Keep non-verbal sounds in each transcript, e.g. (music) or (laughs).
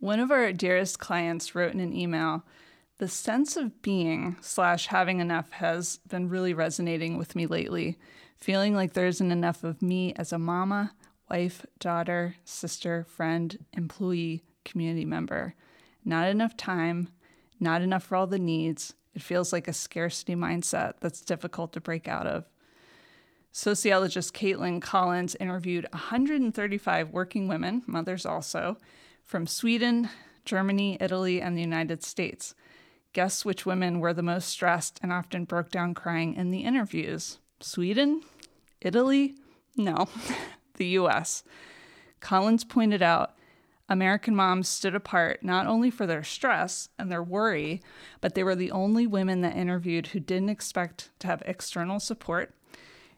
One of our dearest clients wrote in an email the sense of being slash having enough has been really resonating with me lately, feeling like there isn't enough of me as a mama, wife, daughter, sister, friend, employee, community member. Not enough time, not enough for all the needs. It feels like a scarcity mindset that's difficult to break out of. Sociologist Caitlyn Collins interviewed 135 working women, mothers also, from Sweden, Germany, Italy, and the United States. Guess which women were the most stressed and often broke down crying in the interviews? Sweden? Italy? No, (laughs) the US. Collins pointed out American moms stood apart not only for their stress and their worry, but they were the only women that interviewed who didn't expect to have external support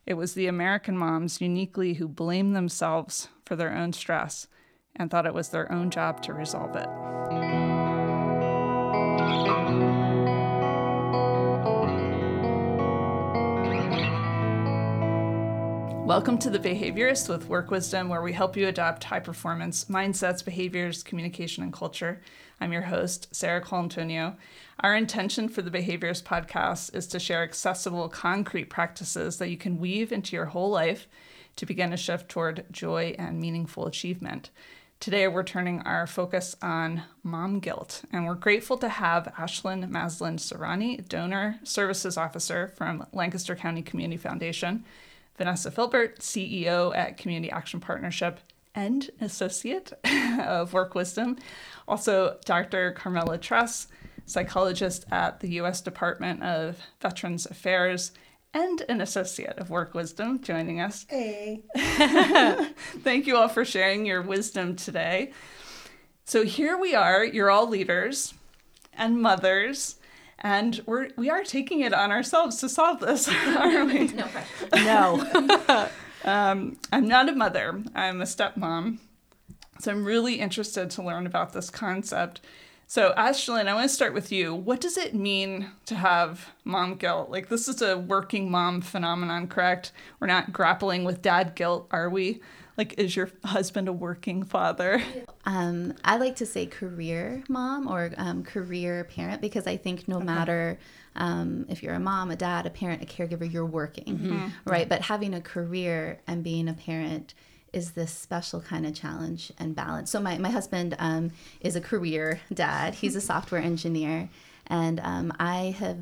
it was the American moms uniquely who blamed themselves for their own stress and thought it was their own job to resolve it. Welcome to The Behaviorist with Work Wisdom, where we help you adopt high performance mindsets, behaviors, communication, and culture. I'm your host, Sarah Colantonio. Our intention for the Behaviorist podcast is to share accessible, concrete practices that you can weave into your whole life to begin a shift toward joy and meaningful achievement. Today, we're turning our focus on mom guilt, and we're grateful to have Ashlinn Maslin Serrani, Donor Services Officer from Lancaster County Community Foundation, Vanessa Filbert, CEO at Community Action Partnership and Associate (laughs) of Work Wisdom, also Dr. Carmela Truss, psychologist at the U.S. Department of Veterans Affairs, and an associate of Work Wisdom joining us. Hey. (laughs) Thank you all for sharing your wisdom today. So here we are, you're all leaders and mothers, and we're we are taking it on ourselves to solve this, (laughs) aren't we? No pressure. No. (laughs) um, I'm not a mother, I'm a stepmom. So I'm really interested to learn about this concept. So, Ashlinn, I want to start with you. What does it mean to have mom guilt? Like, this is a working mom phenomenon, correct? We're not grappling with dad guilt, are we? Like, is your husband a working father? Um, I like to say career mom or um, career parent because I think no matter um, if you're a mom, a dad, a parent, a caregiver, you're working, right? But having a career and being a parent is this special kind of challenge and balance. So my, my husband um, is a career dad. He's a (laughs) software engineer, and um, I have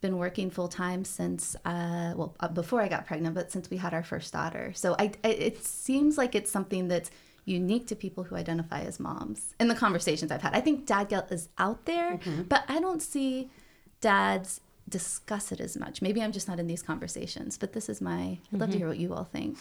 been working full time since uh, well uh, before I got pregnant, but since we had our first daughter. So I, I it seems like it's something that's unique to people who identify as moms. In the conversations I've had, I think dad guilt is out there, but I don't see dads discuss it as much. Maybe I'm just not in these conversations, but this is my. I'd love to hear what you all think.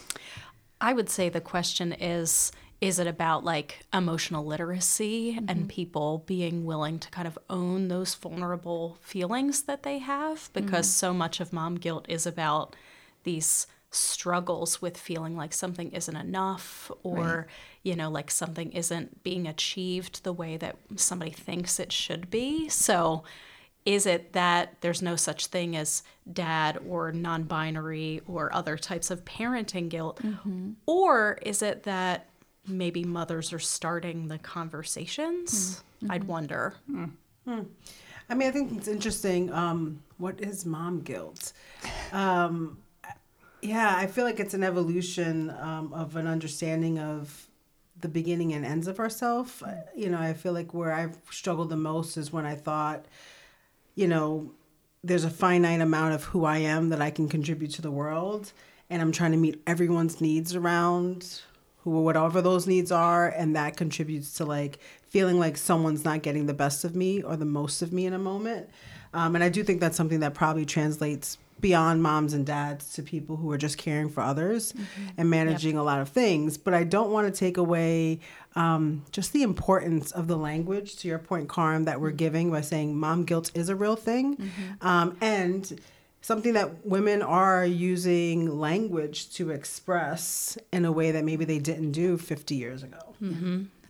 I would say the question is is it about like emotional literacy Mm-hmm. and people being willing to kind of own those vulnerable feelings that they have because Mm-hmm. so much of mom guilt is about these struggles with feeling like something isn't enough or you know like something isn't being achieved the way that somebody thinks it should be so is it that there's no such thing as dad or non binary or other types of parenting guilt? Or is it that maybe mothers are starting the conversations? I'd wonder. I mean, I think it's interesting. Um, what is mom guilt? Um, yeah, I feel like it's an evolution um, of an understanding of the beginning and ends of ourselves. You know, I feel like where I've struggled the most is when I thought, you know, there's a finite amount of who I am that I can contribute to the world, and I'm trying to meet everyone's needs around who whatever those needs are, and that contributes to like feeling like someone's not getting the best of me or the most of me in a moment. Um, and I do think that's something that probably translates beyond moms and dads to people who are just caring for others and managing a lot of things. But I don't want to take away um, just the importance of the language, to your point, Carm, that we're giving by saying mom guilt is a real thing. Um, and something that women are using language to express in a way that maybe they didn't do 50 years ago.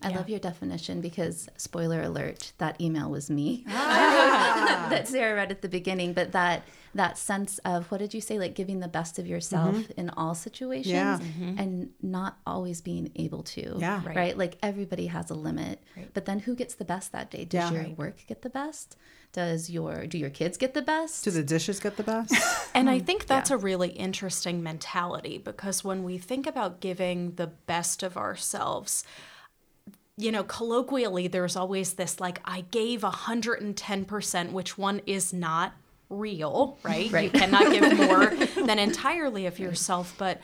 I love your definition because, spoiler alert, that email was me Ah. (laughs) that Sarah read at the beginning. But that that sense of what did you say, like giving the best of yourself in all situations, Mm-hmm. And not always being able to. Yeah. right. Right. Like everybody has a limit, but then who gets the best that day? Does Yeah. your work get the best? Does your do your kids get the best? Do the dishes get the best? (laughs) And I think that's a really interesting mentality because when we think about giving the best of ourselves, you know, colloquially, there's always this like, I gave 110%, which one is not real, right? You cannot give (laughs) more than entirely of yourself. But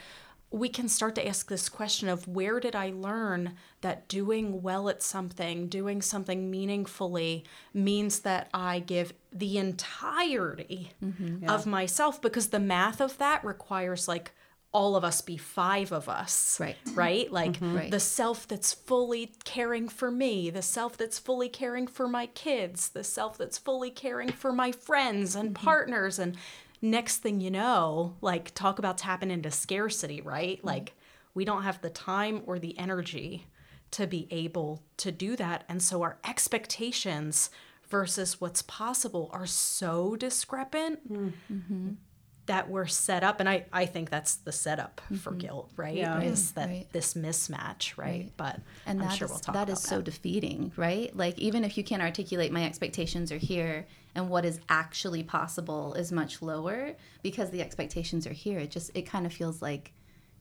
we can start to ask this question of where did I learn that doing well at something, doing something meaningfully, means that I give the entirety mm-hmm. of myself because the math of that requires like all of us be five of us. Right. Right? Mm-hmm. Like Right. the self that's fully caring for me, the self that's fully caring for my kids, the self that's fully caring for my friends and mm-hmm. partners and next thing you know, like talk about tapping into scarcity, right? Mm-hmm. Like we don't have the time or the energy to be able to do that. And so our expectations versus what's possible are so discrepant that we're set up. And I, I think that's the setup for mm-hmm. guilt, right? Yeah. Is that Right. this mismatch, right? Right. But and I'm sure is- we'll talk that about is so defeating right like even if you can't articulate my expectations are here and what is actually possible is much lower because the expectations are here it just it kind of feels like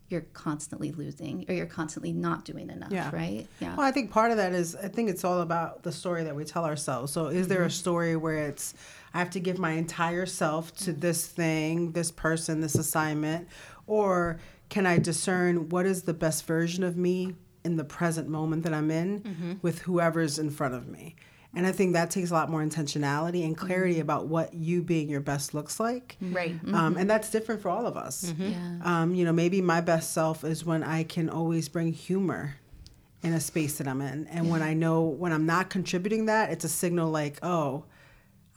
you're constantly losing or you're constantly not doing enough Yeah. right yeah Well, I think part of that is I think it's all about the story that we tell ourselves. So, is there a mm-hmm. story where it's I have to give my entire self to this thing, this person, this assignment, or can I discern what is the best version of me in the present moment that I'm in mm-hmm. with whoever's in front of me? And I think that takes a lot more intentionality and clarity mm-hmm. about what you being your best looks like. Mm-hmm. Right. Um, and that's different for all of us. yeah Um, you know, maybe my best self is when I can always bring humor in a space that I'm in. And when I know when I'm not contributing that, it's a signal like, oh,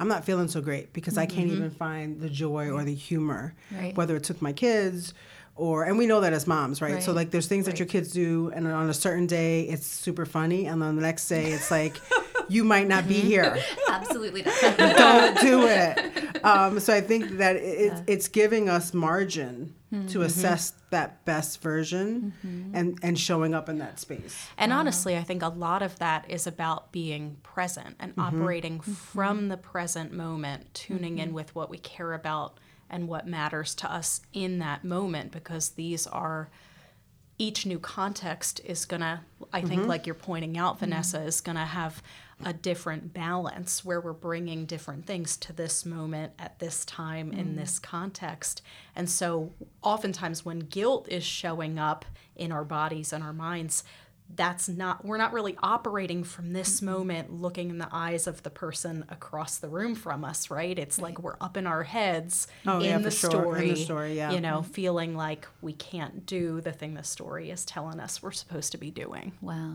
I'm not feeling so great because I can't even find the joy or the humor, Right. whether it's with my kids or, and we know that as moms, right? So, like, there's things that your kids do, and on a certain day, it's super funny. And on the next day, it's like, (laughs) you might not be here absolutely not. (laughs) don't do it. Um, so I think that it, it's giving us margin to mm-hmm. assess that best version mm-hmm. and and showing up in that space. And honestly, I think a lot of that is about being present and mm-hmm. operating from the present moment, tuning in with what we care about and what matters to us in that moment, because these are each new context is going to, I think, like you're pointing out, Vanessa, is going to have a different balance where we're bringing different things to this moment at this time in mm. this context. And so, oftentimes, when guilt is showing up in our bodies and our minds, that's not we're not really operating from this mm-hmm. moment looking in the eyes of the person across the room from us right it's like we're up in our heads Oh, in, yeah, the for sure. In the story, story, yeah. you know mm-hmm. feeling like we can't do the thing the story is telling us we're supposed to be doing Wow.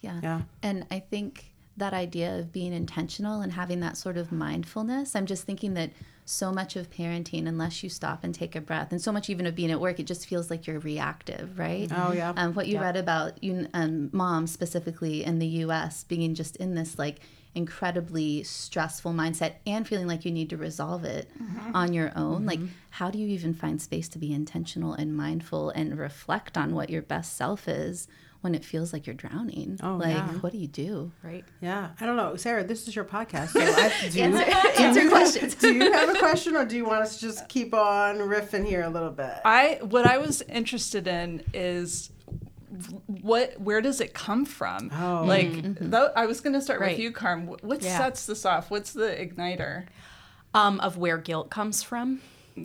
Yeah. Yeah. And I think that idea of being intentional and having that sort of mindfulness, I'm just thinking that so much of parenting, unless you stop and take a breath, and so much even of being at work, it just feels like you're reactive, right? Oh, yeah. Um, what you read about you, um, moms specifically in the U.S. being just in this like incredibly stressful mindset and feeling like you need to resolve it on your own. Like, how do you even find space to be intentional and mindful and reflect on what your best self is when it feels like you're drowning? Oh, like, yeah. what do you do? right Yeah, I don't know, Sarah. This is your podcast. So I, (laughs) do, you, Answer, (laughs) answer questions. (laughs) do you have a question, or do you want us to just keep on riffing here a little bit? I what I was interested in is what where does it come from? Oh. Like tho- I was going to start Right. with you, Carm. What what Yeah. sets this off? What's the igniter? um, of where guilt comes from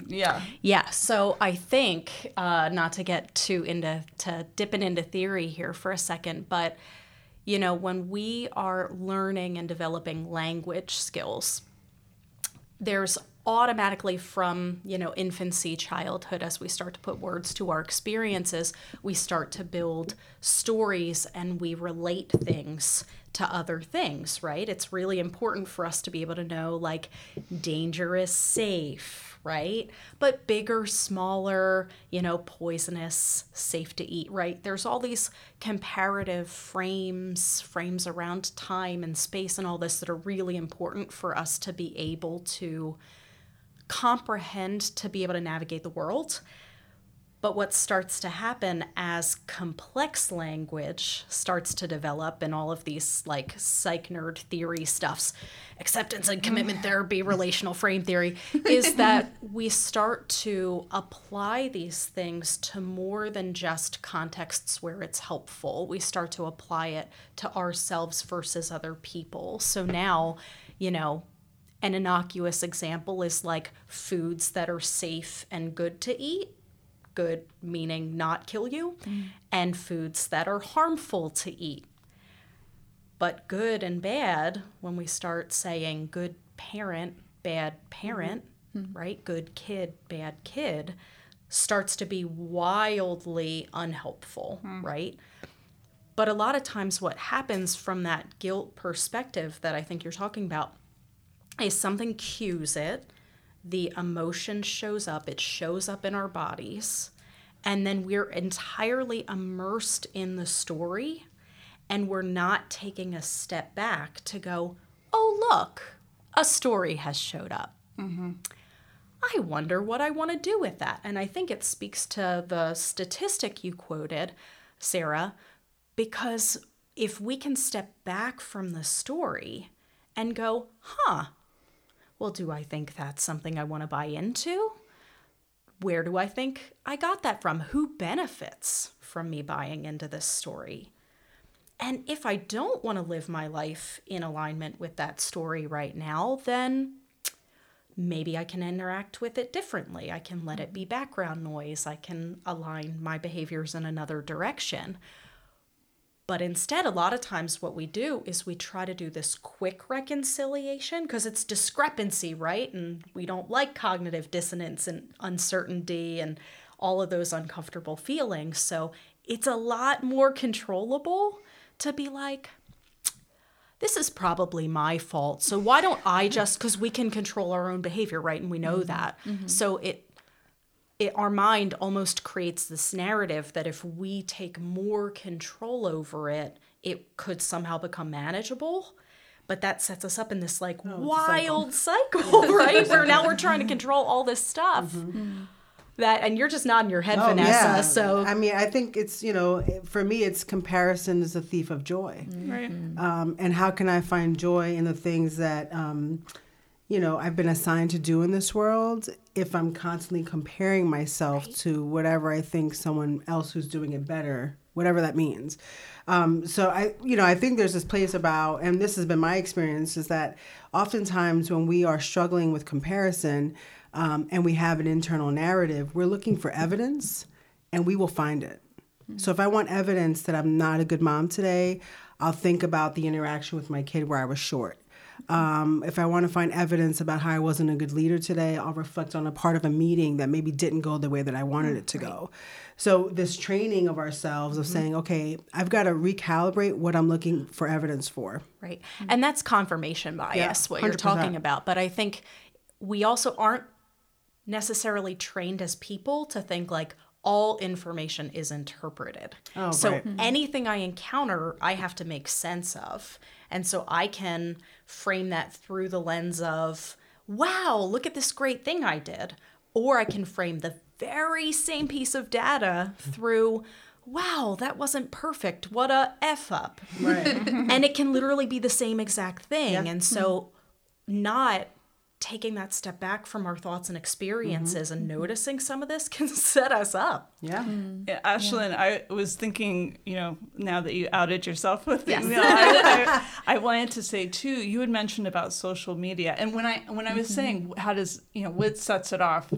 Yeah. Yeah, so I think uh, not to get too into to dipping into theory here for a second, but you know when we are learning and developing language skills, there's automatically from you know infancy childhood as we start to put words to our experiences we start to build stories and we relate things to other things right it's really important for us to be able to know like dangerous safe right? But bigger, smaller, you know, poisonous, safe to eat, right? There's all these comparative frames, frames around time and space and all this that are really important for us to be able to comprehend, to be able to navigate the world. But what starts to happen as complex language starts to develop and all of these like psych nerd theory stuffs, acceptance and commitment mm. therapy, relational frame theory, is (laughs) that we start to apply these things to more than just contexts where it's helpful. We start to apply it to ourselves versus other people. So now, you know, an innocuous example is like foods that are safe and good to eat good meaning not kill you, mm. and foods that are harmful to eat. But good and bad, when we start saying good parent, bad parent, mm-hmm. right? Good kid, bad kid, starts to be wildly unhelpful, mm. right? But a lot of times, what happens from that guilt perspective that I think you're talking about is something cues it the emotion shows up, it shows up in our bodies, and then we're entirely immersed in the story and we're not taking a step back to go, oh, look, a story has showed up. Mm-hmm. I wonder what I want to do with that. And I think it speaks to the statistic you quoted, Sarah, because if we can step back from the story and go, huh, well, do I think that's something I want to buy into? Where do I think I got that from? Who benefits from me buying into this story? And if I don't want to live my life in alignment with that story right now, then maybe I can interact with it differently. I can let it be background noise. I can align my behaviors in another direction. But instead, a lot of times, what we do is we try to do this quick reconciliation because it's discrepancy, right? And we don't like cognitive dissonance and uncertainty and all of those uncomfortable feelings. So it's a lot more controllable to be like, this is probably my fault. So why don't I just, because we can control our own behavior, right? And we know mm-hmm. that. Mm-hmm. So it it, our mind almost creates this narrative that if we take more control over it, it could somehow become manageable. But that sets us up in this like oh, wild (laughs) cycle, cycle right? Where now we're trying to control all this stuff. Mm-hmm. That and you're just nodding your head, oh, Vanessa. Yeah. So I mean, I think it's you know, for me, it's comparison is a thief of joy, right? Um, and how can I find joy in the things that um, you know I've been assigned to do in this world if I'm constantly comparing myself right. to whatever I think someone else who's doing it better, whatever that means. Um, so I, you know, I think there's this place about, and this has been my experience, is that oftentimes when we are struggling with comparison um, and we have an internal narrative, we're looking for evidence, and we will find it. Mm-hmm. So if I want evidence that I'm not a good mom today, I'll think about the interaction with my kid where I was short um, if I want to find evidence about how I wasn't a good leader today, I'll reflect on a part of a meeting that maybe didn't go the way that I wanted it to right. go. So, this training of ourselves of mm-hmm. saying, okay, I've got to recalibrate what I'm looking for evidence for. Right. And that's confirmation bias, yeah, what you are talking about. But I think we also aren't necessarily trained as people to think like, all information is interpreted. Oh, so right. Mm-hmm. anything I encounter, I have to make sense of. And so I can frame that through the lens of, wow, look at this great thing I did. Or I can frame the very same piece of data through, wow, that wasn't perfect. What a F up. Right. (laughs) and it can literally be the same exact thing. Yeah. And so, mm-hmm. not taking that step back from our thoughts and experiences mm-hmm. and noticing some of this can (laughs) set us up. Yeah. Mm. yeah Ashlinn, yeah. I was thinking, you know, now that you outed yourself with yes. me, I, (laughs) I, I, wanted to say too, you had mentioned about social media. And when I when I was mm-hmm. saying how does, you know, what sets it off,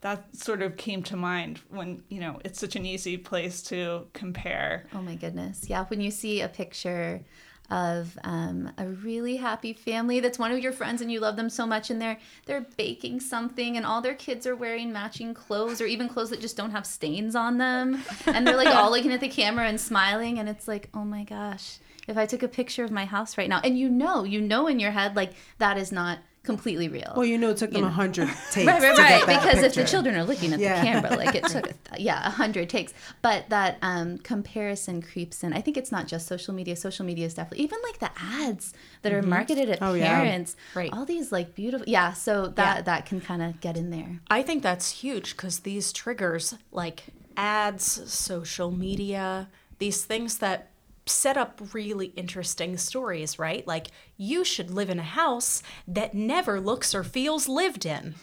that sort of came to mind when, you know, it's such an easy place to compare. Oh my goodness. Yeah. When you see a picture of um, a really happy family that's one of your friends and you love them so much and they're they're baking something and all their kids are wearing matching clothes or even clothes that just don't have stains on them. And they're like all looking at the camera and smiling and it's like oh my gosh if i took a picture of my house right now. And you know you know in your head like that is not completely real. Well, you know, it took them a hundred (laughs) takes. right, right, right. that Because if the children are looking at Yeah. the camera, like it (laughs) took, a, yeah, a hundred takes. But that um, comparison creeps in. I think it's not just social media. Social media is definitely even like the ads that are marketed at Oh, yeah. parents. Right. All these like beautiful, yeah. So that Yeah. that can kind of get in there. I think that's huge because these triggers, like ads, social media, these things that set up really interesting stories, right? Like, you should live in a house that never looks or feels lived in.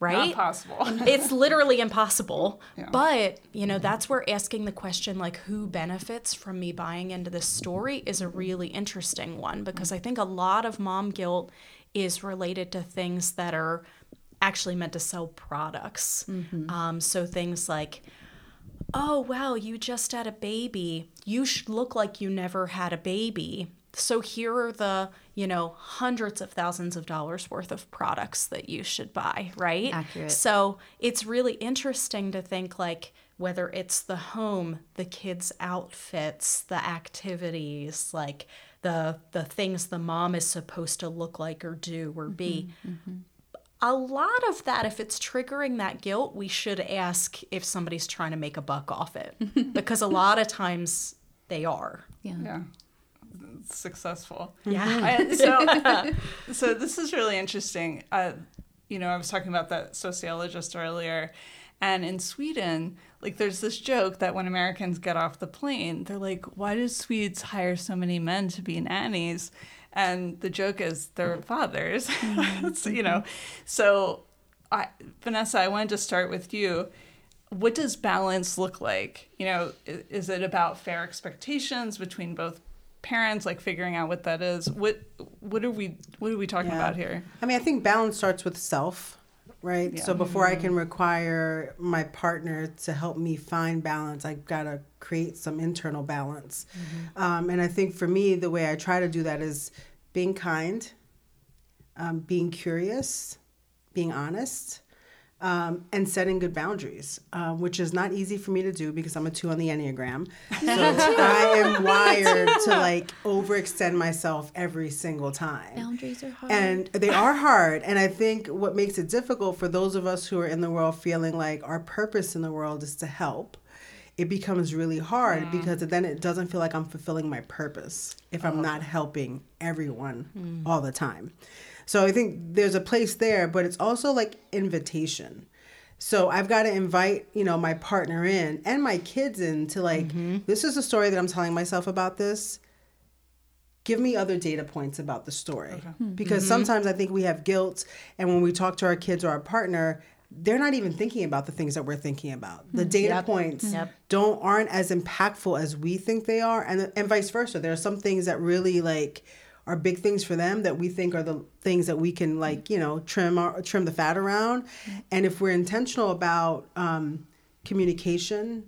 Right? Not possible. (laughs) it's literally impossible. Yeah. But, you know, that's where asking the question, like, who benefits from me buying into this story is a really interesting one because I think a lot of mom guilt is related to things that are actually meant to sell products. Um, so things like, oh, wow, you just had a baby. You should look like you never had a baby. So here are the, you know, hundreds of thousands of dollars worth of products that you should buy, right? Accurate. So it's really interesting to think like whether it's the home, the kids' outfits, the activities, like the the things the mom is supposed to look like or do or be. Mm-hmm, mm-hmm. A lot of that, if it's triggering that guilt, we should ask if somebody's trying to make a buck off it. (laughs) because a lot of times they are. Yeah. yeah. Successful. Yeah. I, so, (laughs) so this is really interesting. Uh, you know, I was talking about that sociologist earlier, and in Sweden, like, there's this joke that when Americans get off the plane, they're like, "Why do Swedes hire so many men to be nannies?" And the joke is they're mm-hmm. fathers. (laughs) Mm-hmm. so, you mm-hmm. know, so I, Vanessa, I wanted to start with you. What does balance look like? You know, i- is it about fair expectations between both parents, like figuring out what that is? What what are we what are we talking Yeah. about here? I mean, I think balance starts with self, right? So Yeah. before I can require my partner to help me find balance, I've got to create some internal balance. Um, and I think for me, the way I try to do that is being kind, um, being curious, being honest. Um, and setting good boundaries, um, which is not easy for me to do because I'm a two on the Enneagram. So (laughs) I am wired to like overextend myself every single time. Boundaries are hard. And they are hard. And I think what makes it difficult for those of us who are in the world feeling like our purpose in the world is to help, it becomes really hard because then it doesn't feel like I'm fulfilling my purpose if I'm oh. not helping everyone mm. all the time. So I think there's a place there, but it's also like invitation. So I've got to invite, you know, my partner in and my kids in to like, mm-hmm. this is a story that I'm telling myself about this. Give me other data points about the story. Because mm-hmm. sometimes i think we have guilt and when we talk to our kids or our partner they're not even thinking about the things that we're thinking about. The data Yep. points Yep. don't aren't as impactful as we think they are and and vice versa. There are some things that really like are big things for them that we think are the things that we can like you know trim our, trim the fat around. And if we're intentional about um, communication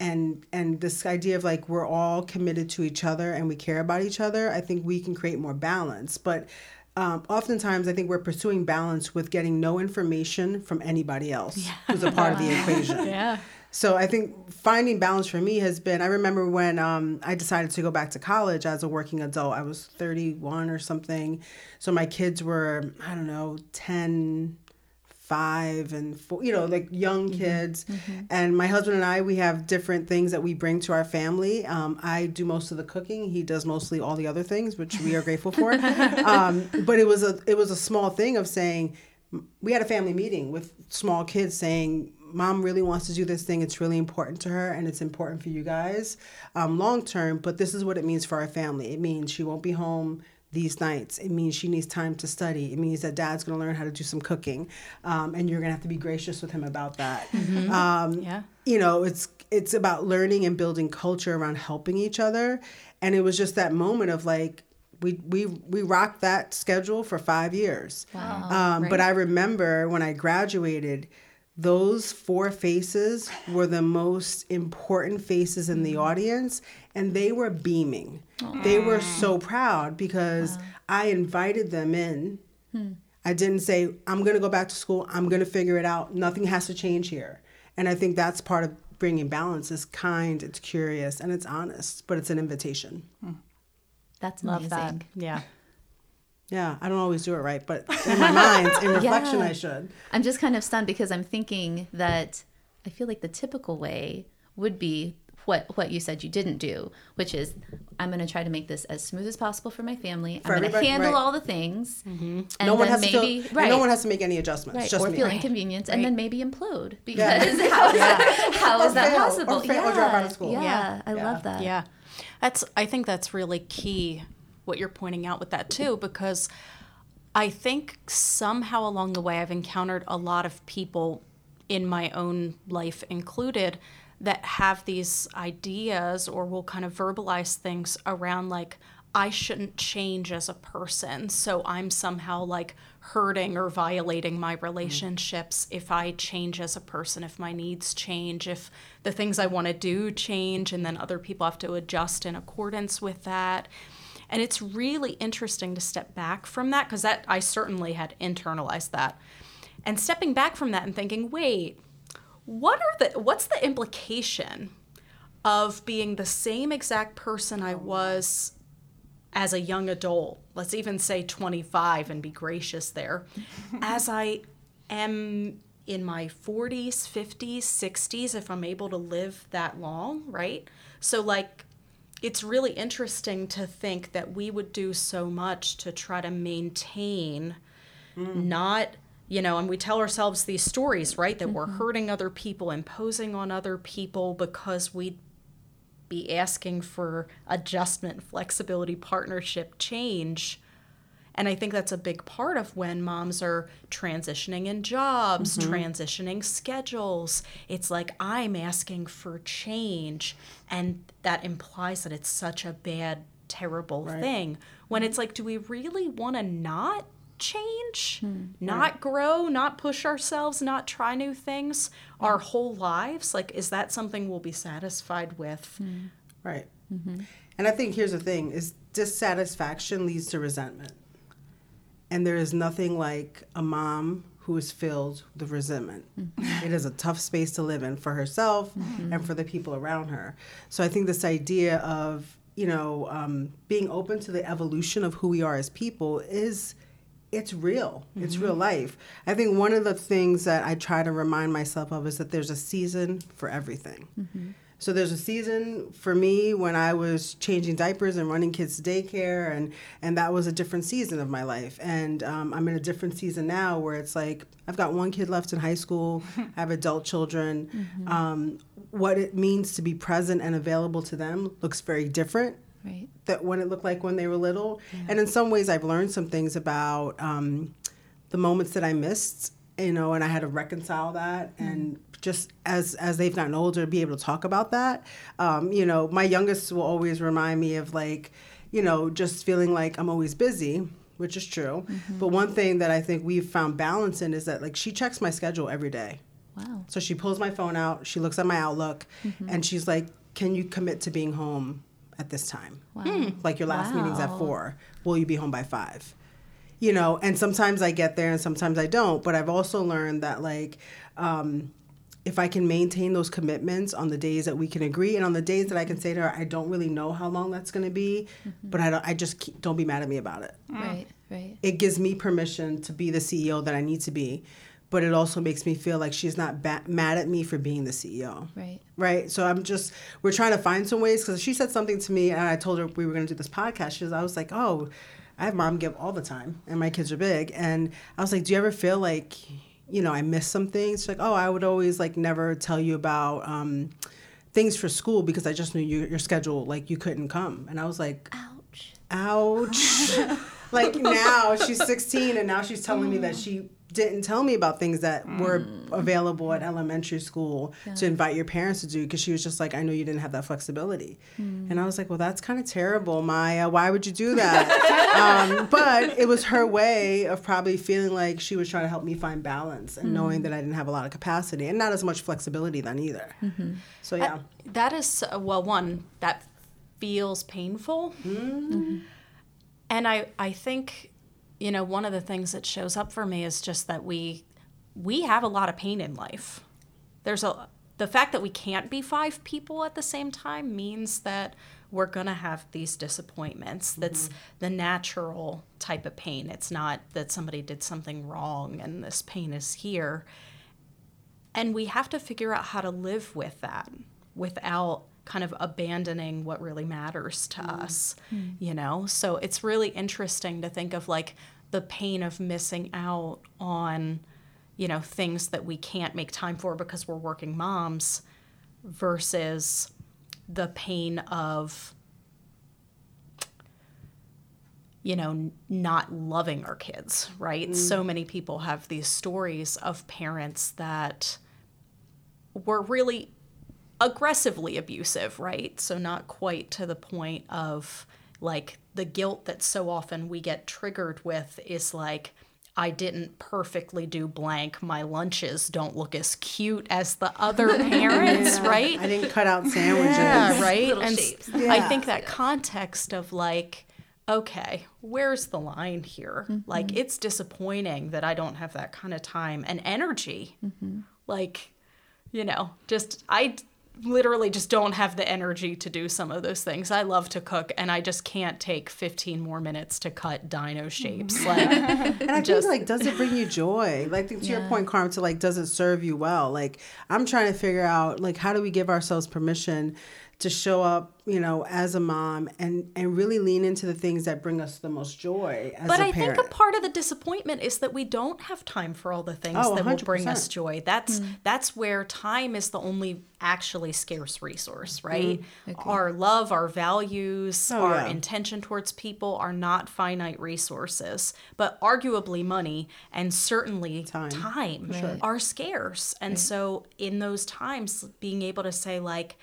and and this idea of like we're all committed to each other and we care about each other i think we can create more balance. But um, oftentimes i think we're pursuing balance with getting no information from anybody else who's a part of the (laughs) equation Yeah. so I think finding balance for me has been. I remember when um, I decided to go back to college as a working adult. I was 31 or something. So my kids were I don't know 10, 5 and 4, you know, like young kids. And my husband and I we have different things that we bring to our family. Um, I do most of the cooking. He does mostly all the other things, which we are grateful for. (laughs) um, but it was a it was a small thing of saying we had a family meeting with small kids saying mom really wants to do this thing it's really important to her and it's important for you guys um, long term but this is what it means for our family it means she won't be home these nights. It means she needs time to study. It means that dad's going to learn how to do some cooking um, and you're going to have to be gracious with him about that. Um, Yeah. you know it's it's about learning and building culture around helping each other. And it was just that moment of like we we we rocked that schedule for five years. Wow. um, but i remember when i graduated those four faces were the most important faces in the mm. audience and they were beaming they were mm. so proud because i invited them in hmm. I didn't say, I'm going to go back to school. I'm going to figure it out. Nothing has to change here. And I think that's part of bringing balance is kind, it's curious, and it's honest, but it's an invitation. Hmm. That's Love amazing. that. Yeah. Yeah, I don't always do it right, but (laughs) in my mind, in reflection, Yeah. I should. I'm just kind of stunned because I'm thinking that I feel like the typical way would be what what you said you didn't do, which is I'm going to try to make this as smooth as possible for my family. I'm going to handle right. all the things, mm-hmm. and no one has maybe to feel, right. no one has to make any adjustments. Right, Just or me. feel inconvenience, and then maybe implode because (laughs) (laughs) Yeah. how is that, how Or is that fail, or possible? fail, or drop out of school. Yeah, Yeah. I Yeah. love that. Yeah. That's I think that's really key what you're pointing out with that too because I think somehow along the way I've encountered a lot of people in my own life included that have these ideas or will kind of verbalize things around like I shouldn't change as a person. So I'm somehow like hurting or violating my mm-hmm. relationships if I change as a person, if my needs change, if the things I want to do change, and then other people have to adjust in accordance with that. And it's really interesting to step back from that because that I certainly had internalized that. And stepping back from that and thinking, wait, what are the what's the implication of being the same exact person I was as a young adult, let's even say 25 and be gracious there, (laughs) as I am in my 40s, 50s, 60s, if I'm able to live that long, right? So, like, it's really interesting to think that we would do so much to try to maintain hmm. not you know and we tell ourselves these stories right that we're mm-hmm. hurting other people imposing on other people because we'd be asking for adjustment flexibility partnership change and i think that's a big part of when moms are transitioning in jobs mm-hmm. transitioning schedules. It's like i'm asking for change. And that implies that it's such a bad terrible thing. When it's like do we really want to not change, hmm. not grow, not push ourselves, not try new things our whole lives? Like, is that something we'll be satisfied with? Hmm. Right. Mm-hmm. And I think here's the thing is dissatisfaction leads to resentment. And there is nothing like a mom who is filled with resentment. Mm-hmm. It is a tough space to live in for herself mm-hmm. and for the people around her. So I think this idea of, you know, um, being open to the evolution of who we are as people is it's real. It's real mm-hmm. life. I think one of the things that I try to remind myself of is that there's a season for everything. So there's a season for me when I was changing diapers and running kids to daycare, and and that was a different season of my life. And um, I'm in a different season now where it's like I've got one kid left in high school. (laughs) I have adult children. Um, what it means to be present and available to them looks very different Right. that when it looked like when they were little. And in some ways, I've learned some things about um, the moments that I missed, you know, and I had to reconcile that. And just as as they've gotten older, be able to talk about that. Um, you know, my youngest will always remind me of like, you know, just feeling like I'm always busy. Which is true, but one thing that I think we've found balance in is that like she checks my schedule every day. Wow. So she pulls my phone out, she looks at my Outlook, Mm-hmm. and she's like, Can you commit to being home at this time? Like your last meeting's at four. Will you be home by five? You know, and sometimes I get there and sometimes I don't. But I've also learned that, like, um, if I can maintain those commitments on the days that we can agree, and on the days that I can say to her, I don't really know how long that's going to be, Mm-hmm. but I don't. I just keep, don't be mad at me about it Right. Right. it gives me permission to be the CEO that I need to be, but it also makes me feel like she's not ba- mad at me for being the CEO. Right. Right. So I'm just, we're trying to find some ways because she said something to me and I told her we were going to do this podcast. She was, I was like, oh, I have mom give all the time and my kids are big. And I was like, do you ever feel like, you know, I miss some things? She's like, oh, I would always like never tell you about, um, things for school because I just knew you, your schedule, like you couldn't come. And I was like, Ouch. ouch. (laughs) like now she's 16 and now she's telling me that she didn't tell me about things that were mm. available at elementary school to invite your parents to do because she was just like, I know you didn't have that flexibility. Mm. And I was like, well, that's kind of terrible, Maya. Why would you do that? (laughs) um, but it was her way of probably feeling like she was trying to help me find balance and knowing mm. that I didn't have a lot of capacity and not as much flexibility then either. Mm-hmm. So, yeah. That is, well, one, that feels painful. Mm-hmm. And I, I think, you know, one of the things that shows up for me is just that we, we have a lot of pain in life. There's a, the fact that we can't be five people at the same time means that we're going to have these disappointments. Mm-hmm. That's the natural type of pain. It's not that somebody did something wrong and this pain is here. And we have to figure out how to live with that without kind of abandoning what really matters to mm-hmm. us, hmm. you know? So it's really interesting to think of like the pain of missing out on, you know, things that we can't make time for because we're working moms versus the pain of you know not loving our kids right? Mm. So many people have these stories of parents that were really aggressively abusive right? So not quite to the point of like the guilt that so often we get triggered with is like I didn't perfectly do blank. My lunches don't look as cute as the other (laughs) parents, right? I didn't cut out sandwiches. Yeah, right. Little and s- shapes. I think that context of like, okay, where's the line here? Mm-hmm. Like, it's disappointing that I don't have that kind of time and energy. Mm-hmm. Like, you know, just I d- literally just don't have the energy to do some of those things. I love to cook, and I just can't take 15 more minutes to cut dino shapes. (laughs) Like, And I Just- think like, does it bring you joy? Like to your point, Carm, to like, does it serve you well? Like, I'm trying to figure out like, how do we give ourselves permission to show up, you know, as a mom and and really lean into the things that bring us the most joy as but a I parent. think a part of the disappointment is that we don't have time for all the things Oh, that will bring us joy. That's mm. that's where time is the only actually scarce resource, mm-hmm. right? Our love, our values, Oh, our yeah. intention towards people are not finite resources, but arguably money and certainly Time. time, Right. are scarce. And so in those times being able to say like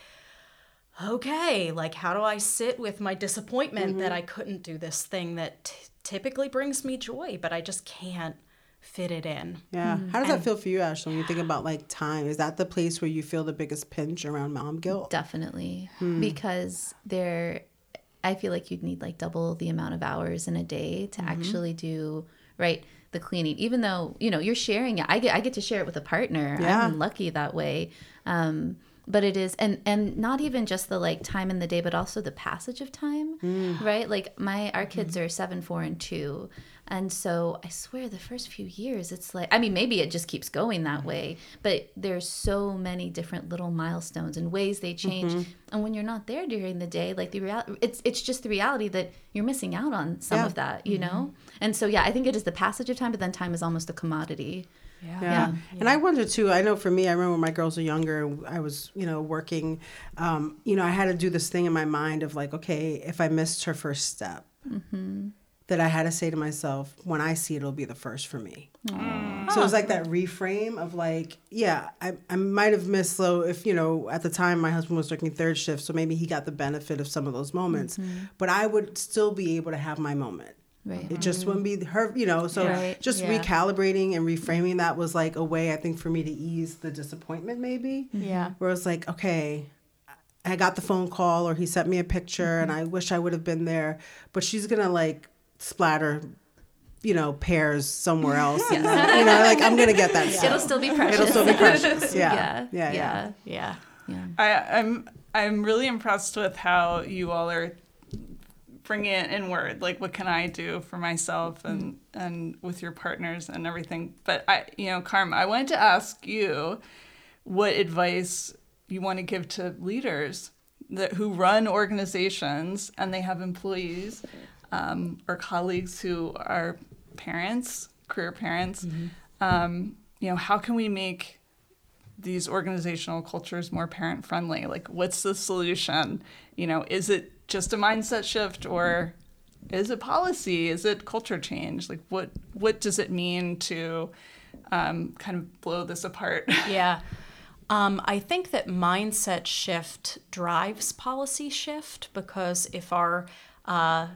okay, like how do I sit with my disappointment that I couldn't do this thing that t- typically brings me joy, but I just can't fit it in? Yeah. How does that feel for you, Ashley, when you think about like time? Is that the place where you feel the biggest pinch around mom guilt? Definitely. Hmm. Because there, I feel like you'd need like double the amount of hours in a day Mm-hmm. to actually do, right, the cleaning. Even though, you know, you're sharing it. I get, I get to share it with a partner. Yeah. I'm lucky that way. Um, but it is and and not even just the like time in the day but also the passage of time Mm. right like my our Mm-hmm. kids are seven four and two and so i swear the first few years it's like i mean maybe it just keeps going that way but there's so many different little milestones and ways they change Mm-hmm. and when you're not there during the day like the reality it's it's just the reality that you're missing out on some Yeah. of that you know and so yeah i think it is the passage of time but then time is almost a commodity Yeah. Yeah. And I wonder too, I know for me, I remember when my girls were younger and I was, you know, working, um, you know, I had to do this thing in my mind of like, okay, if I missed her first step, that I had to say to myself, when I see it, it'll be the first for me. So it was like that reframe of like, yeah, I, I might have missed so if, you know, at the time my husband was working third shift, so maybe he got the benefit of some of those moments, but I would still be able to have my moment. Right It just wouldn't be her, you know. So Right, just yeah. recalibrating and reframing that was like a way I think for me to ease the disappointment, maybe. Mm-hmm. Yeah. Where it's like, okay, I got the phone call or he sent me a picture and mm-hmm. I wish I would have been there, but she's gonna like splatter, you know, pears somewhere (laughs) else. and then, you know, like I'm gonna get that. (laughs) it'll still. still be precious It'll still be precious. Yeah. (laughs) yeah Yeah. Yeah. yeah Yeah. yeah I, I'm I'm really impressed with how you all are bringing it inward. Like, what can I do for myself and and with your partners and everything. But I, you know, karma I wanted to ask you what advice you want to give to leaders that who run organizations and they have employees um, or colleagues who are parents, career parents. Um, you know, how can we make these organizational cultures more parent friendly like what's the solution you know is it just a mindset shift or is it policy is it culture change like what what does it mean to um, kind of blow this apart (laughs) Yeah. Um, I think that mindset shift drives policy shift because if our uh,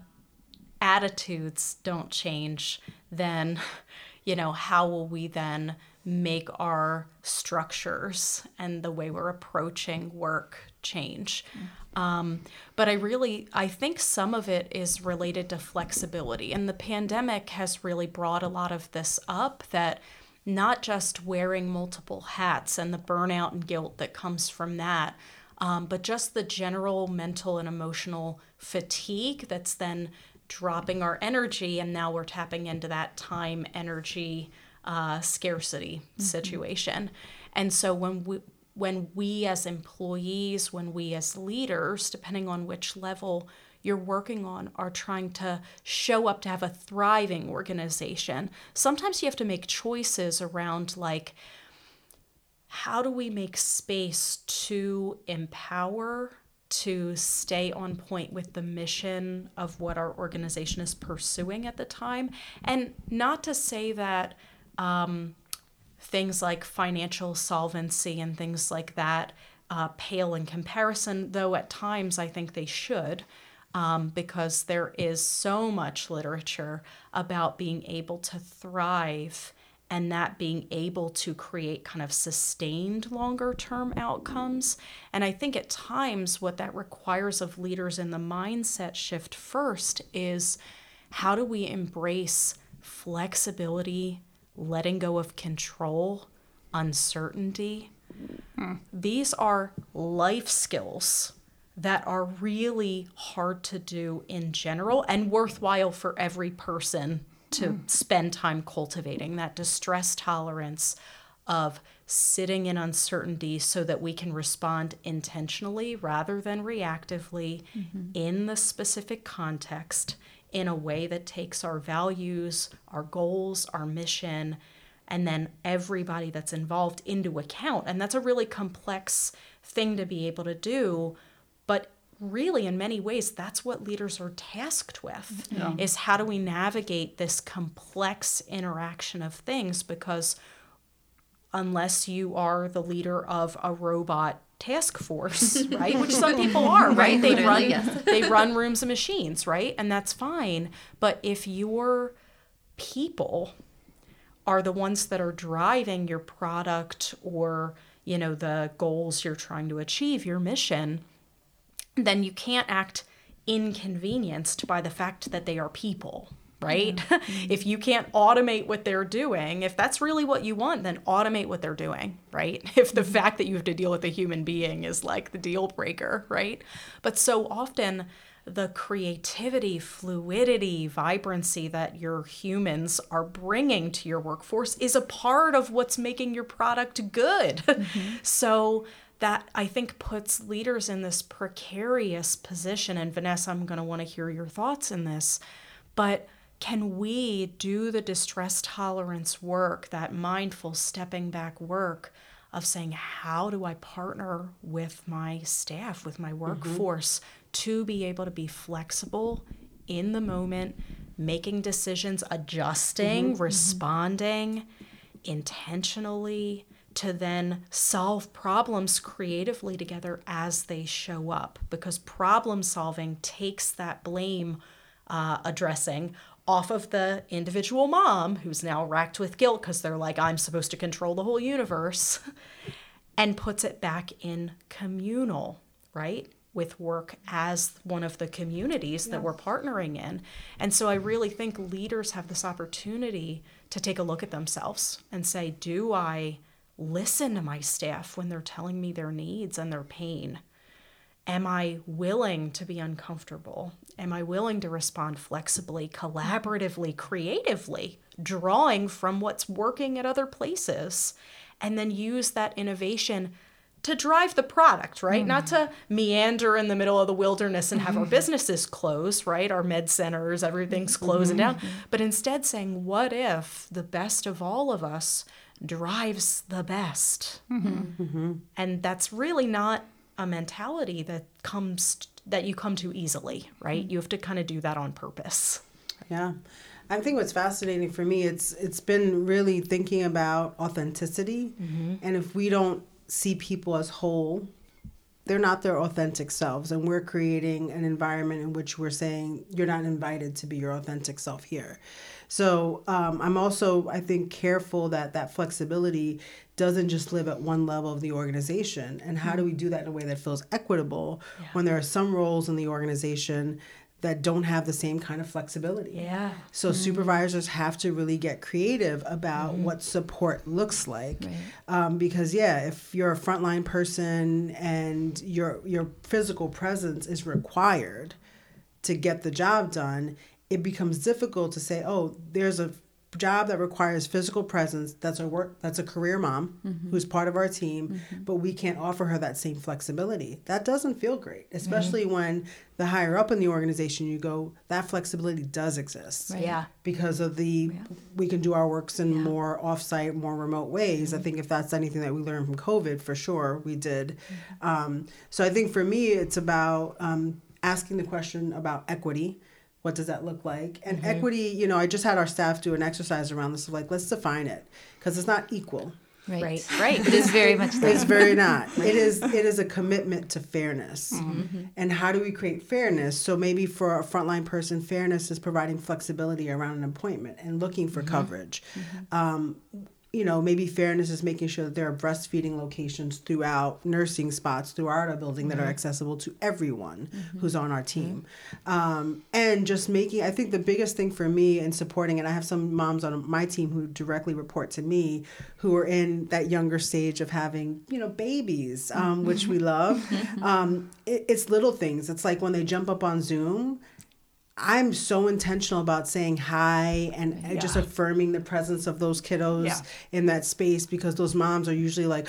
attitudes don't change, then, (laughs) you know, how will we then make our structures and the way we're approaching work change? Um, but I really, I think some of it is related to flexibility. And the pandemic has really brought a lot of this up that not just wearing multiple hats and the burnout and guilt that comes from that, um, but just the general mental and emotional fatigue that's then dropping our energy, and now we're tapping into that time energy uh, scarcity mm-hmm. situation. And so when we when we as employees, when we as leaders, depending on which level you're working on, are trying to show up to have a thriving organization, sometimes you have to make choices around like, how do we make space to empower, to stay on point with the mission of what our organization is pursuing at the time? And not to say that um, things like financial solvency and things like that uh, pale in comparison, though at times I think they should. Um, because there is so much literature about being able to thrive and that being able to create kind of sustained longer term outcomes. And I think at times what that requires of leaders in the mindset shift first is how do we embrace flexibility, letting go of control, uncertainty. Hmm. These are life skills that are really hard to do in general and worthwhile for every person to mm. spend time cultivating that distress tolerance of sitting in uncertainty so that we can respond intentionally rather than reactively mm-hmm. in the specific context in a way that takes our values, our goals, our mission, and then everybody that's involved into account. And that's a really complex thing to be able to do. But really, in many ways, that's what leaders are tasked with yeah. is how do we navigate this complex interaction of things because unless you are the leader of a robot task force, (laughs) right? Which some people are, right? They run yes. (laughs) they run rooms of machines, right? And that's fine. But if your people are the ones that are driving your product or, you know, the goals you're trying to achieve, your mission, then you can't act inconvenienced by the fact that they are people right? Mm-hmm. (laughs) if you can't automate what they're doing, if that's really what you want, then automate what they're doing, right? (laughs) If the mm-hmm. fact that you have to deal with a human being is like the deal breaker, right? But so often, the creativity, fluidity, vibrancy that your humans are bringing to your workforce is a part of what's making your product good. (laughs) Mm-hmm. so that I think puts leaders in this precarious position. And Vanessa, I'm going to want to hear your thoughts in this. But can we do the distress tolerance work, that mindful stepping back work of saying, how do I partner with my staff, with my mm-hmm. workforce mm-hmm. to be able to be flexible in the moment, making decisions, adjusting, mm-hmm. responding intentionally? To then solve problems creatively together as they show up, because problem solving takes that blame uh, addressing off of the individual mom who's now racked with guilt because they're like, I'm supposed to control the whole universe, (laughs) and puts it back in communal, right? With work as one of the communities that we're partnering in. And so I really think leaders have this opportunity to take a look at themselves and say, Do I listen to my staff when they're telling me their needs and their pain? Am I willing to be uncomfortable? Am I willing to respond flexibly, collaboratively, creatively, drawing from what's working at other places, and then use that innovation to drive the product, right? Mm. Not to meander in the middle of the wilderness and have our (laughs) businesses close, right? Our med centers, everything's closing mm-hmm. down. But instead saying, what if the best of all of us drives the best? Mm-hmm. Mm-hmm. And that's really not a mentality that comes that you come to easily, right? Mm-hmm. You have to kind of do that on purpose. Yeah. I think what's fascinating for me it's it's been really thinking about authenticity mm-hmm. and if we don't see people as whole they're not their authentic selves and we're creating an environment in which we're saying you're not invited to be your authentic self here so um, i'm also i think careful that that flexibility doesn't just live at one level of the organization and how do we do that in a way that feels equitable yeah. when there are some roles in the organization that don't have the same kind of flexibility. Yeah. So supervisors have to really get creative about what support looks like, Right. um, because yeah, if you're a frontline person and your your physical presence is required to get the job done, it becomes difficult to say, oh, there's a job that requires physical presence that's a work that's a career mom who's part of our team but we can't offer her that same flexibility that doesn't feel great especially when the higher up in the organization you go that flexibility does exist Right. Yeah. because of the we can do our works in more offsite, more remote ways. I think if that's anything that we learned from COVID, for sure we did. Um, so I think for me, it's about um, asking the question about equity. What does that look like? And mm-hmm. equity, you know, I just had our staff do an exercise around this. Of like, let's define it because it's not equal. Right. Right. (laughs) Right. It is very much It's very not. (laughs) It is it is a commitment to fairness. Mm-hmm. Mm-hmm. And how do we create fairness? So maybe for a frontline person, fairness is providing flexibility around an appointment and looking for coverage. Um, you know, maybe fairness is making sure that there are breastfeeding locations throughout nursing spots throughout our building that are accessible to everyone who's on our team. Um, and just making, I think the biggest thing for me in supporting, and I have some moms on my team who directly report to me who are in that younger stage of having, you know, babies, um, which we love. (laughs) Um, it, it's little things. It's like when they jump up on Zoom, I'm so intentional about saying hi and and just affirming the presence of those kiddos Yeah. in that space because those moms are usually like,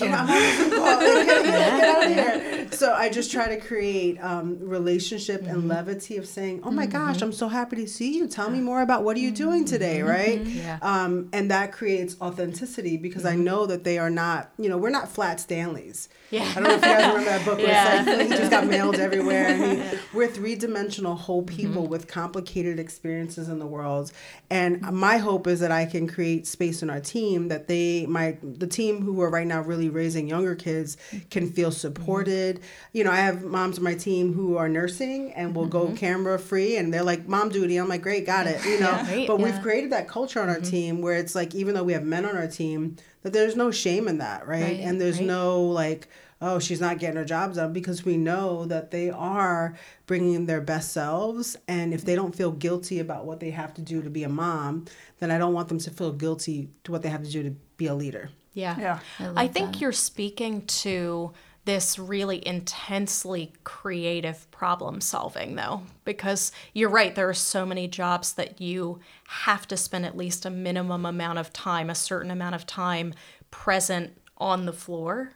I'm, I'm on a Zoom call. Like, get, get (laughs) out of here. So I just try to create um, relationship and mm-hmm. levity of saying, "Oh my mm-hmm. gosh, I'm so happy to see you. Tell me more about what are you doing mm-hmm. today, right?" Yeah. Um, and that creates authenticity because I know that they are not, you know, we're not flat Stanleys. Yeah. I don't know if you guys (laughs) remember that book where Yeah. it's like he just got mailed everywhere. I mean, (laughs) we're three dimensional whole people with complicated experiences in the world. And my hope is that I can create space in our team that they, my, the team who are right now really raising younger kids can feel supported. You know, I have moms on my team who are nursing and will go mm-hmm. camera free and they're like, mom duty. I'm like, great, got it. You know, (laughs) right. but we've created that culture on our mm-hmm. team where it's like, even though we have men on our team, that there's no shame in that, right? Right, and there's right. no like, oh, she's not getting her job done because we know that they are bringing their best selves. And if they don't feel guilty about what they have to do to be a mom, then I don't want them to feel guilty to what they have to do to be a leader. Yeah. Yeah. I I think that. you're speaking to this really intensely creative problem solving, though, because you're right. There are so many jobs that you have to spend at least a minimum amount of time, a certain amount of time present on the floor.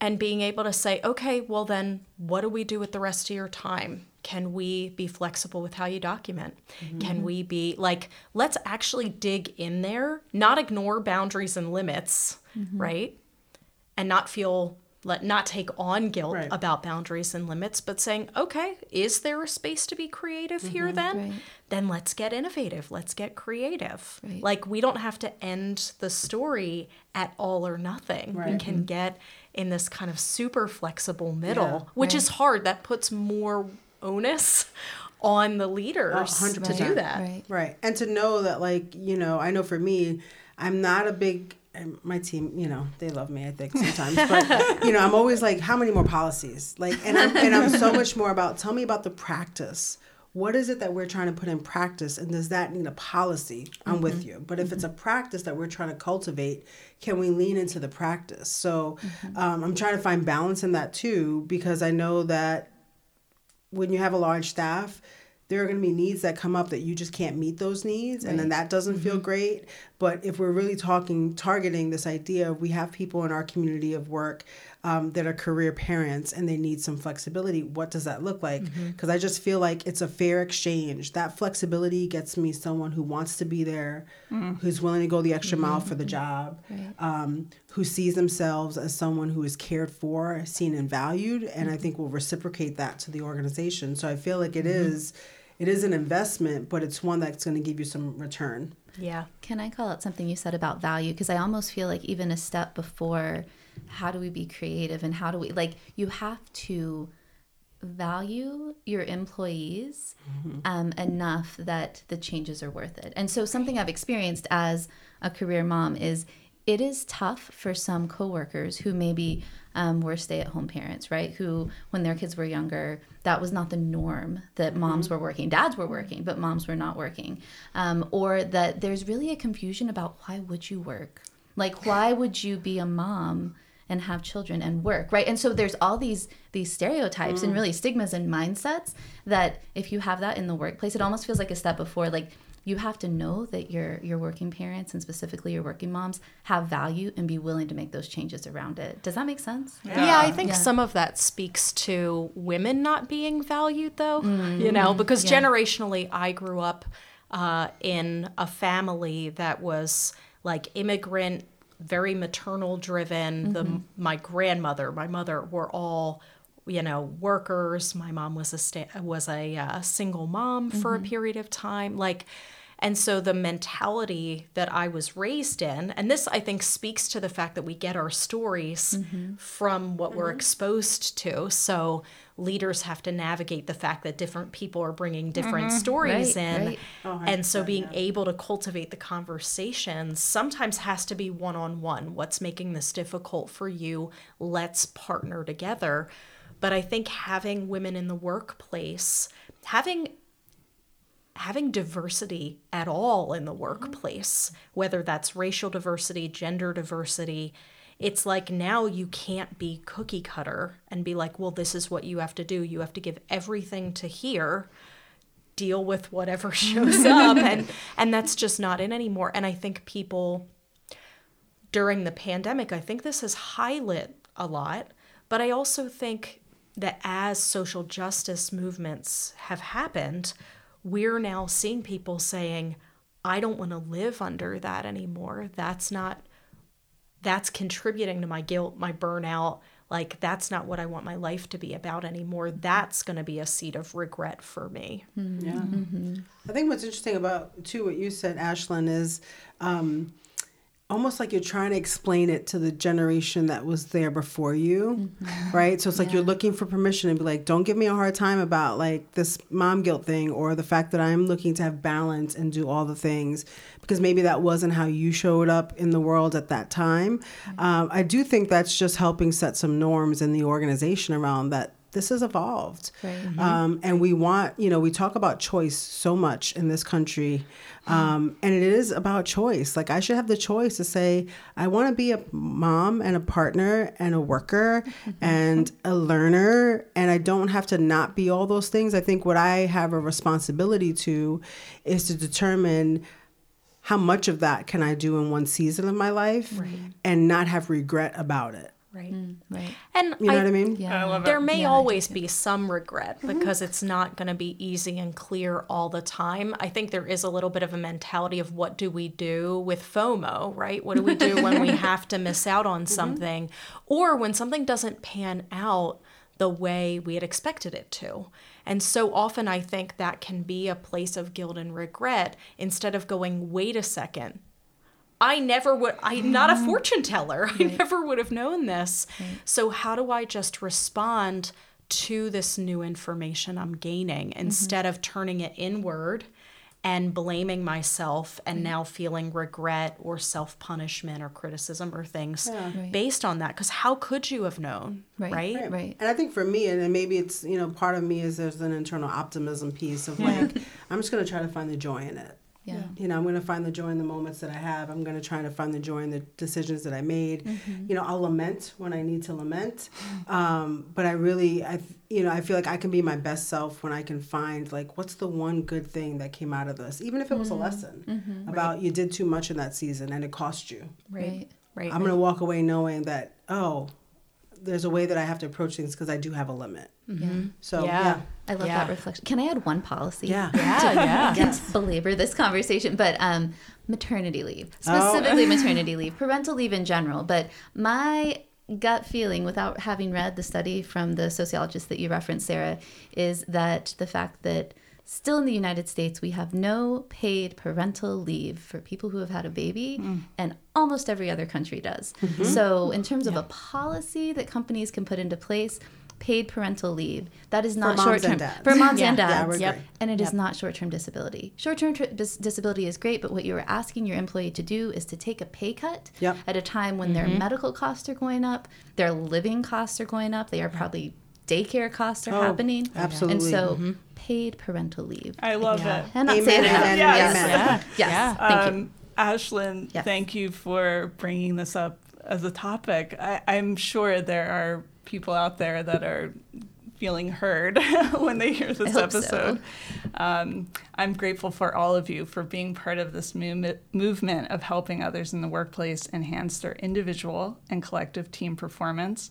And being able to say, okay, well, then what do we do with the rest of your time? Can we be flexible with how you document? Can we be like, let's actually dig in there, not ignore boundaries and limits, mm-hmm. right? and not feel let not take on guilt Right. about boundaries and limits but saying okay is there a space to be creative mm-hmm. here then Right. then let's get innovative let's get creative Right. like we don't have to end the story at all or nothing we Right. can mm-hmm. get in this kind of super flexible middle Yeah. which is hard that puts more onus on the leaders to do that Right. Right. And to know that, like, you know, I know for me, I'm not a big, and my team, you know, they love me, I think, sometimes. But, you know, I'm always like, how many more policies? Like, and I'm, and I'm so much more about, tell me about the practice. What is it that we're trying to put in practice? And does that need a policy? I'm with mm-hmm. you. But if it's a mm-hmm. practice that we're trying to cultivate, can we lean into the practice? So mm-hmm. um, I'm trying to find balance in that too, because I know that when you have a large staff, there are going to be needs that come up that you just can't meet those needs, and then that doesn't feel mm-hmm. great. But if we're really talking, targeting this idea of we have people in our community of work um, that are career parents and they need some flexibility, what does that look like? Mm-hmm. Because I just feel like it's a fair exchange. That flexibility gets me someone who wants to be there, mm. who's willing to go the extra mile for the mm-hmm. job, um, who sees themselves as someone who is cared for, seen, and valued, and I mm-hmm. think will reciprocate that to the organization. So I feel like it is, it is an investment, but it's one that's going to give you some return. yeah Can I call out something you said about value? Because I almost feel like even a step before, how do we be creative and how do we, like, you have to value your employees um, enough that the changes are worth it. And so, something I've experienced as a career mom is it is tough for some coworkers who maybe um, were stay-at-home parents, right? Who, when their kids were younger, that was not the norm that moms were working. Dads were working, but moms were not working, um, or that there's really a confusion about why would you work? Like, why would you be a mom? And have children and work right? And so there's all these these stereotypes and really stigmas and mindsets that if you have that in the workplace it almost feels like a step before like you have to know that your your working parents and specifically your working moms have value and be willing to make those changes around it. Does that make sense? Yeah, I think Yeah. some of that speaks to women not being valued, though, you know, because generationally, I grew up uh, in a family that was like immigrant, very maternal driven. The mm-hmm. my grandmother, my mother were all you know workers. My mom was a sta- was a uh, single mom for a mm-hmm. period of time, like. And so the mentality that I was raised in, and this I think speaks to the fact that we get our stories mm-hmm. from what we're exposed to. So leaders have to navigate the fact that different people are bringing different mm-hmm. stories Right, in. right. Oh, and so being able to cultivate the conversations sometimes has to be one on one. What's making this difficult for you? Let's partner together. But I think having women in the workplace, having having diversity at all in the mm-hmm. workplace, whether that's racial diversity, gender diversity, it's like now you can't be cookie cutter and be like, well, this is what you have to do. You have to give everything to here, deal with whatever (laughs) shows (laughs) up. And and that's just not in anymore. And I think people during the pandemic, I think this has highlit a lot, but I also think that as social justice movements have happened, we're now seeing people saying, I don't want to live under that anymore. That's not, that's contributing to my guilt, my burnout. Like, that's not what I want my life to be about anymore. That's going to be a seat of regret for me. Yeah. I think what's interesting about too what you said, Ashlinn, is um, almost like you're trying to explain it to the generation that was there before you, right? So it's like you're looking for permission and be like, don't give me a hard time about like this mom guilt thing or the fact that I'm looking to have balance and do all the things because maybe that wasn't how you showed up in the world at that time. Um, I do think that's just helping set some norms in the organization around that. This has evolved. Right. Um, and we want, you know, we talk about choice so much in this country. Um, and it is about choice. Like, I should have the choice to say, I want to be a mom and a partner and a worker (laughs) and a learner. And I don't have to not be all those things. I think what I have a responsibility to is to determine how much of that can I do in one season of my life and not have regret about it. Right. right And You know I, what I mean? yeah I love there it. may Yeah, always be some regret mm-hmm. because it's not going to be easy and clear all the time. I think there is a little bit of a mentality of what do we do with FOMO, right? What do we do when we (laughs) have to miss out on mm-hmm. something or when something doesn't pan out the way we had expected it to? And so often I think that can be a place of guilt and regret instead of going, wait a second, I never would, I'm not a mm-hmm. fortune teller. (laughs) I never would have known this. So, how do I just respond to this new information I'm gaining mm-hmm. instead of turning it inward and blaming myself and now feeling regret or self punishment or criticism or things Right. based on that? Because how could you have known? Right. Right. Right. And I think for me, and and maybe it's, you know, part of me is there's an internal optimism piece of like, I'm just going to try to find the joy in it. Yeah You know, I'm going to find the joy in the moments that I have. I'm going to try to find the joy in the decisions that I made. Mm-hmm. You know, I'll lament when I need to lament. Mm. Um, but I really, I, you know, I feel like I can be my best self when I can find like, what's the one good thing that came out of this? Even if it was a mm-hmm. lesson mm-hmm. about you did too much in that season and it cost you. right Right. I'm going to walk away knowing that, oh, there's a way that I have to approach things because I do have a limit. Yeah. So, Yeah. yeah. I love Yeah. that reflection. Can I add one policy? Yeah. (laughs) yeah. Yeah. (laughs) Can't belabor this conversation, but um, maternity leave, Oh. specifically (laughs) maternity leave, parental leave in general. But my gut feeling, without having read the study from the sociologist that you referenced, Sarah, is that the fact that still in the United States we have no paid parental leave for people who have had a baby, and almost every other country does. So, in terms of a policy that companies can put into place, paid parental leave. That is not short term for moms Yeah. and Yeah, dads. we Yep. agree. And it is Yep. not short term disability. Short term tr- dis- disability is great, but what you are asking your employee to do is to take a pay cut Yep. at a time when their medical costs are going up, their living costs are going up, they are probably daycare costs are Oh, happening. absolutely. And so paid parental leave. I love Yeah. it. And not Amen, saying it enough. amen, Yes. amen. Yeah. (laughs) Yes. Yeah. Thank you. Um, Ashlinn, Yes. thank you for bringing this up as a topic. I, I'm sure there are people out there that are feeling heard (laughs) when they hear this hope so. episode. Um, I'm grateful for all of you for being part of this move- movement of helping others in the workplace enhance their individual and collective team performance.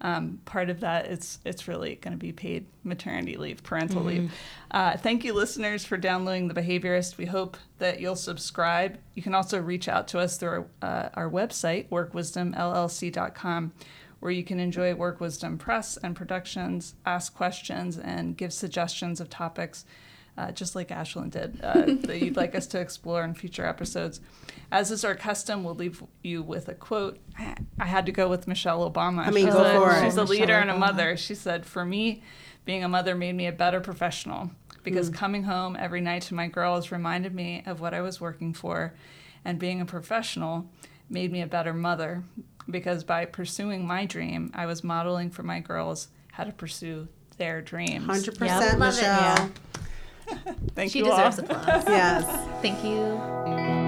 Um, part of that it's it's really going to be paid maternity leave, parental leave. Uh, thank you, listeners, for downloading the Behaviorist. We hope that you'll subscribe. You can also reach out to us through our, uh, our website, workwisdomllc.com, where you can enjoy Work Wisdom press and productions, ask questions, and give suggestions of topics. Uh, just like Ashlinn did, uh, (laughs) that you'd like us to explore in future episodes. As is our custom, we'll leave you with a quote. I- had to go with Michelle Obama. I mean, She's go a- for it. She's a leader and a mother. She said, For me, being a mother made me a better professional because coming home every night to my girls reminded me of what I was working for. And being a professional made me a better mother because by pursuing my dream, I was modeling for my girls how to pursue their dreams. Hundred Yep. percent, it. Michelle. (laughs) Thank She you deserves all. applause. Yes. Thank you.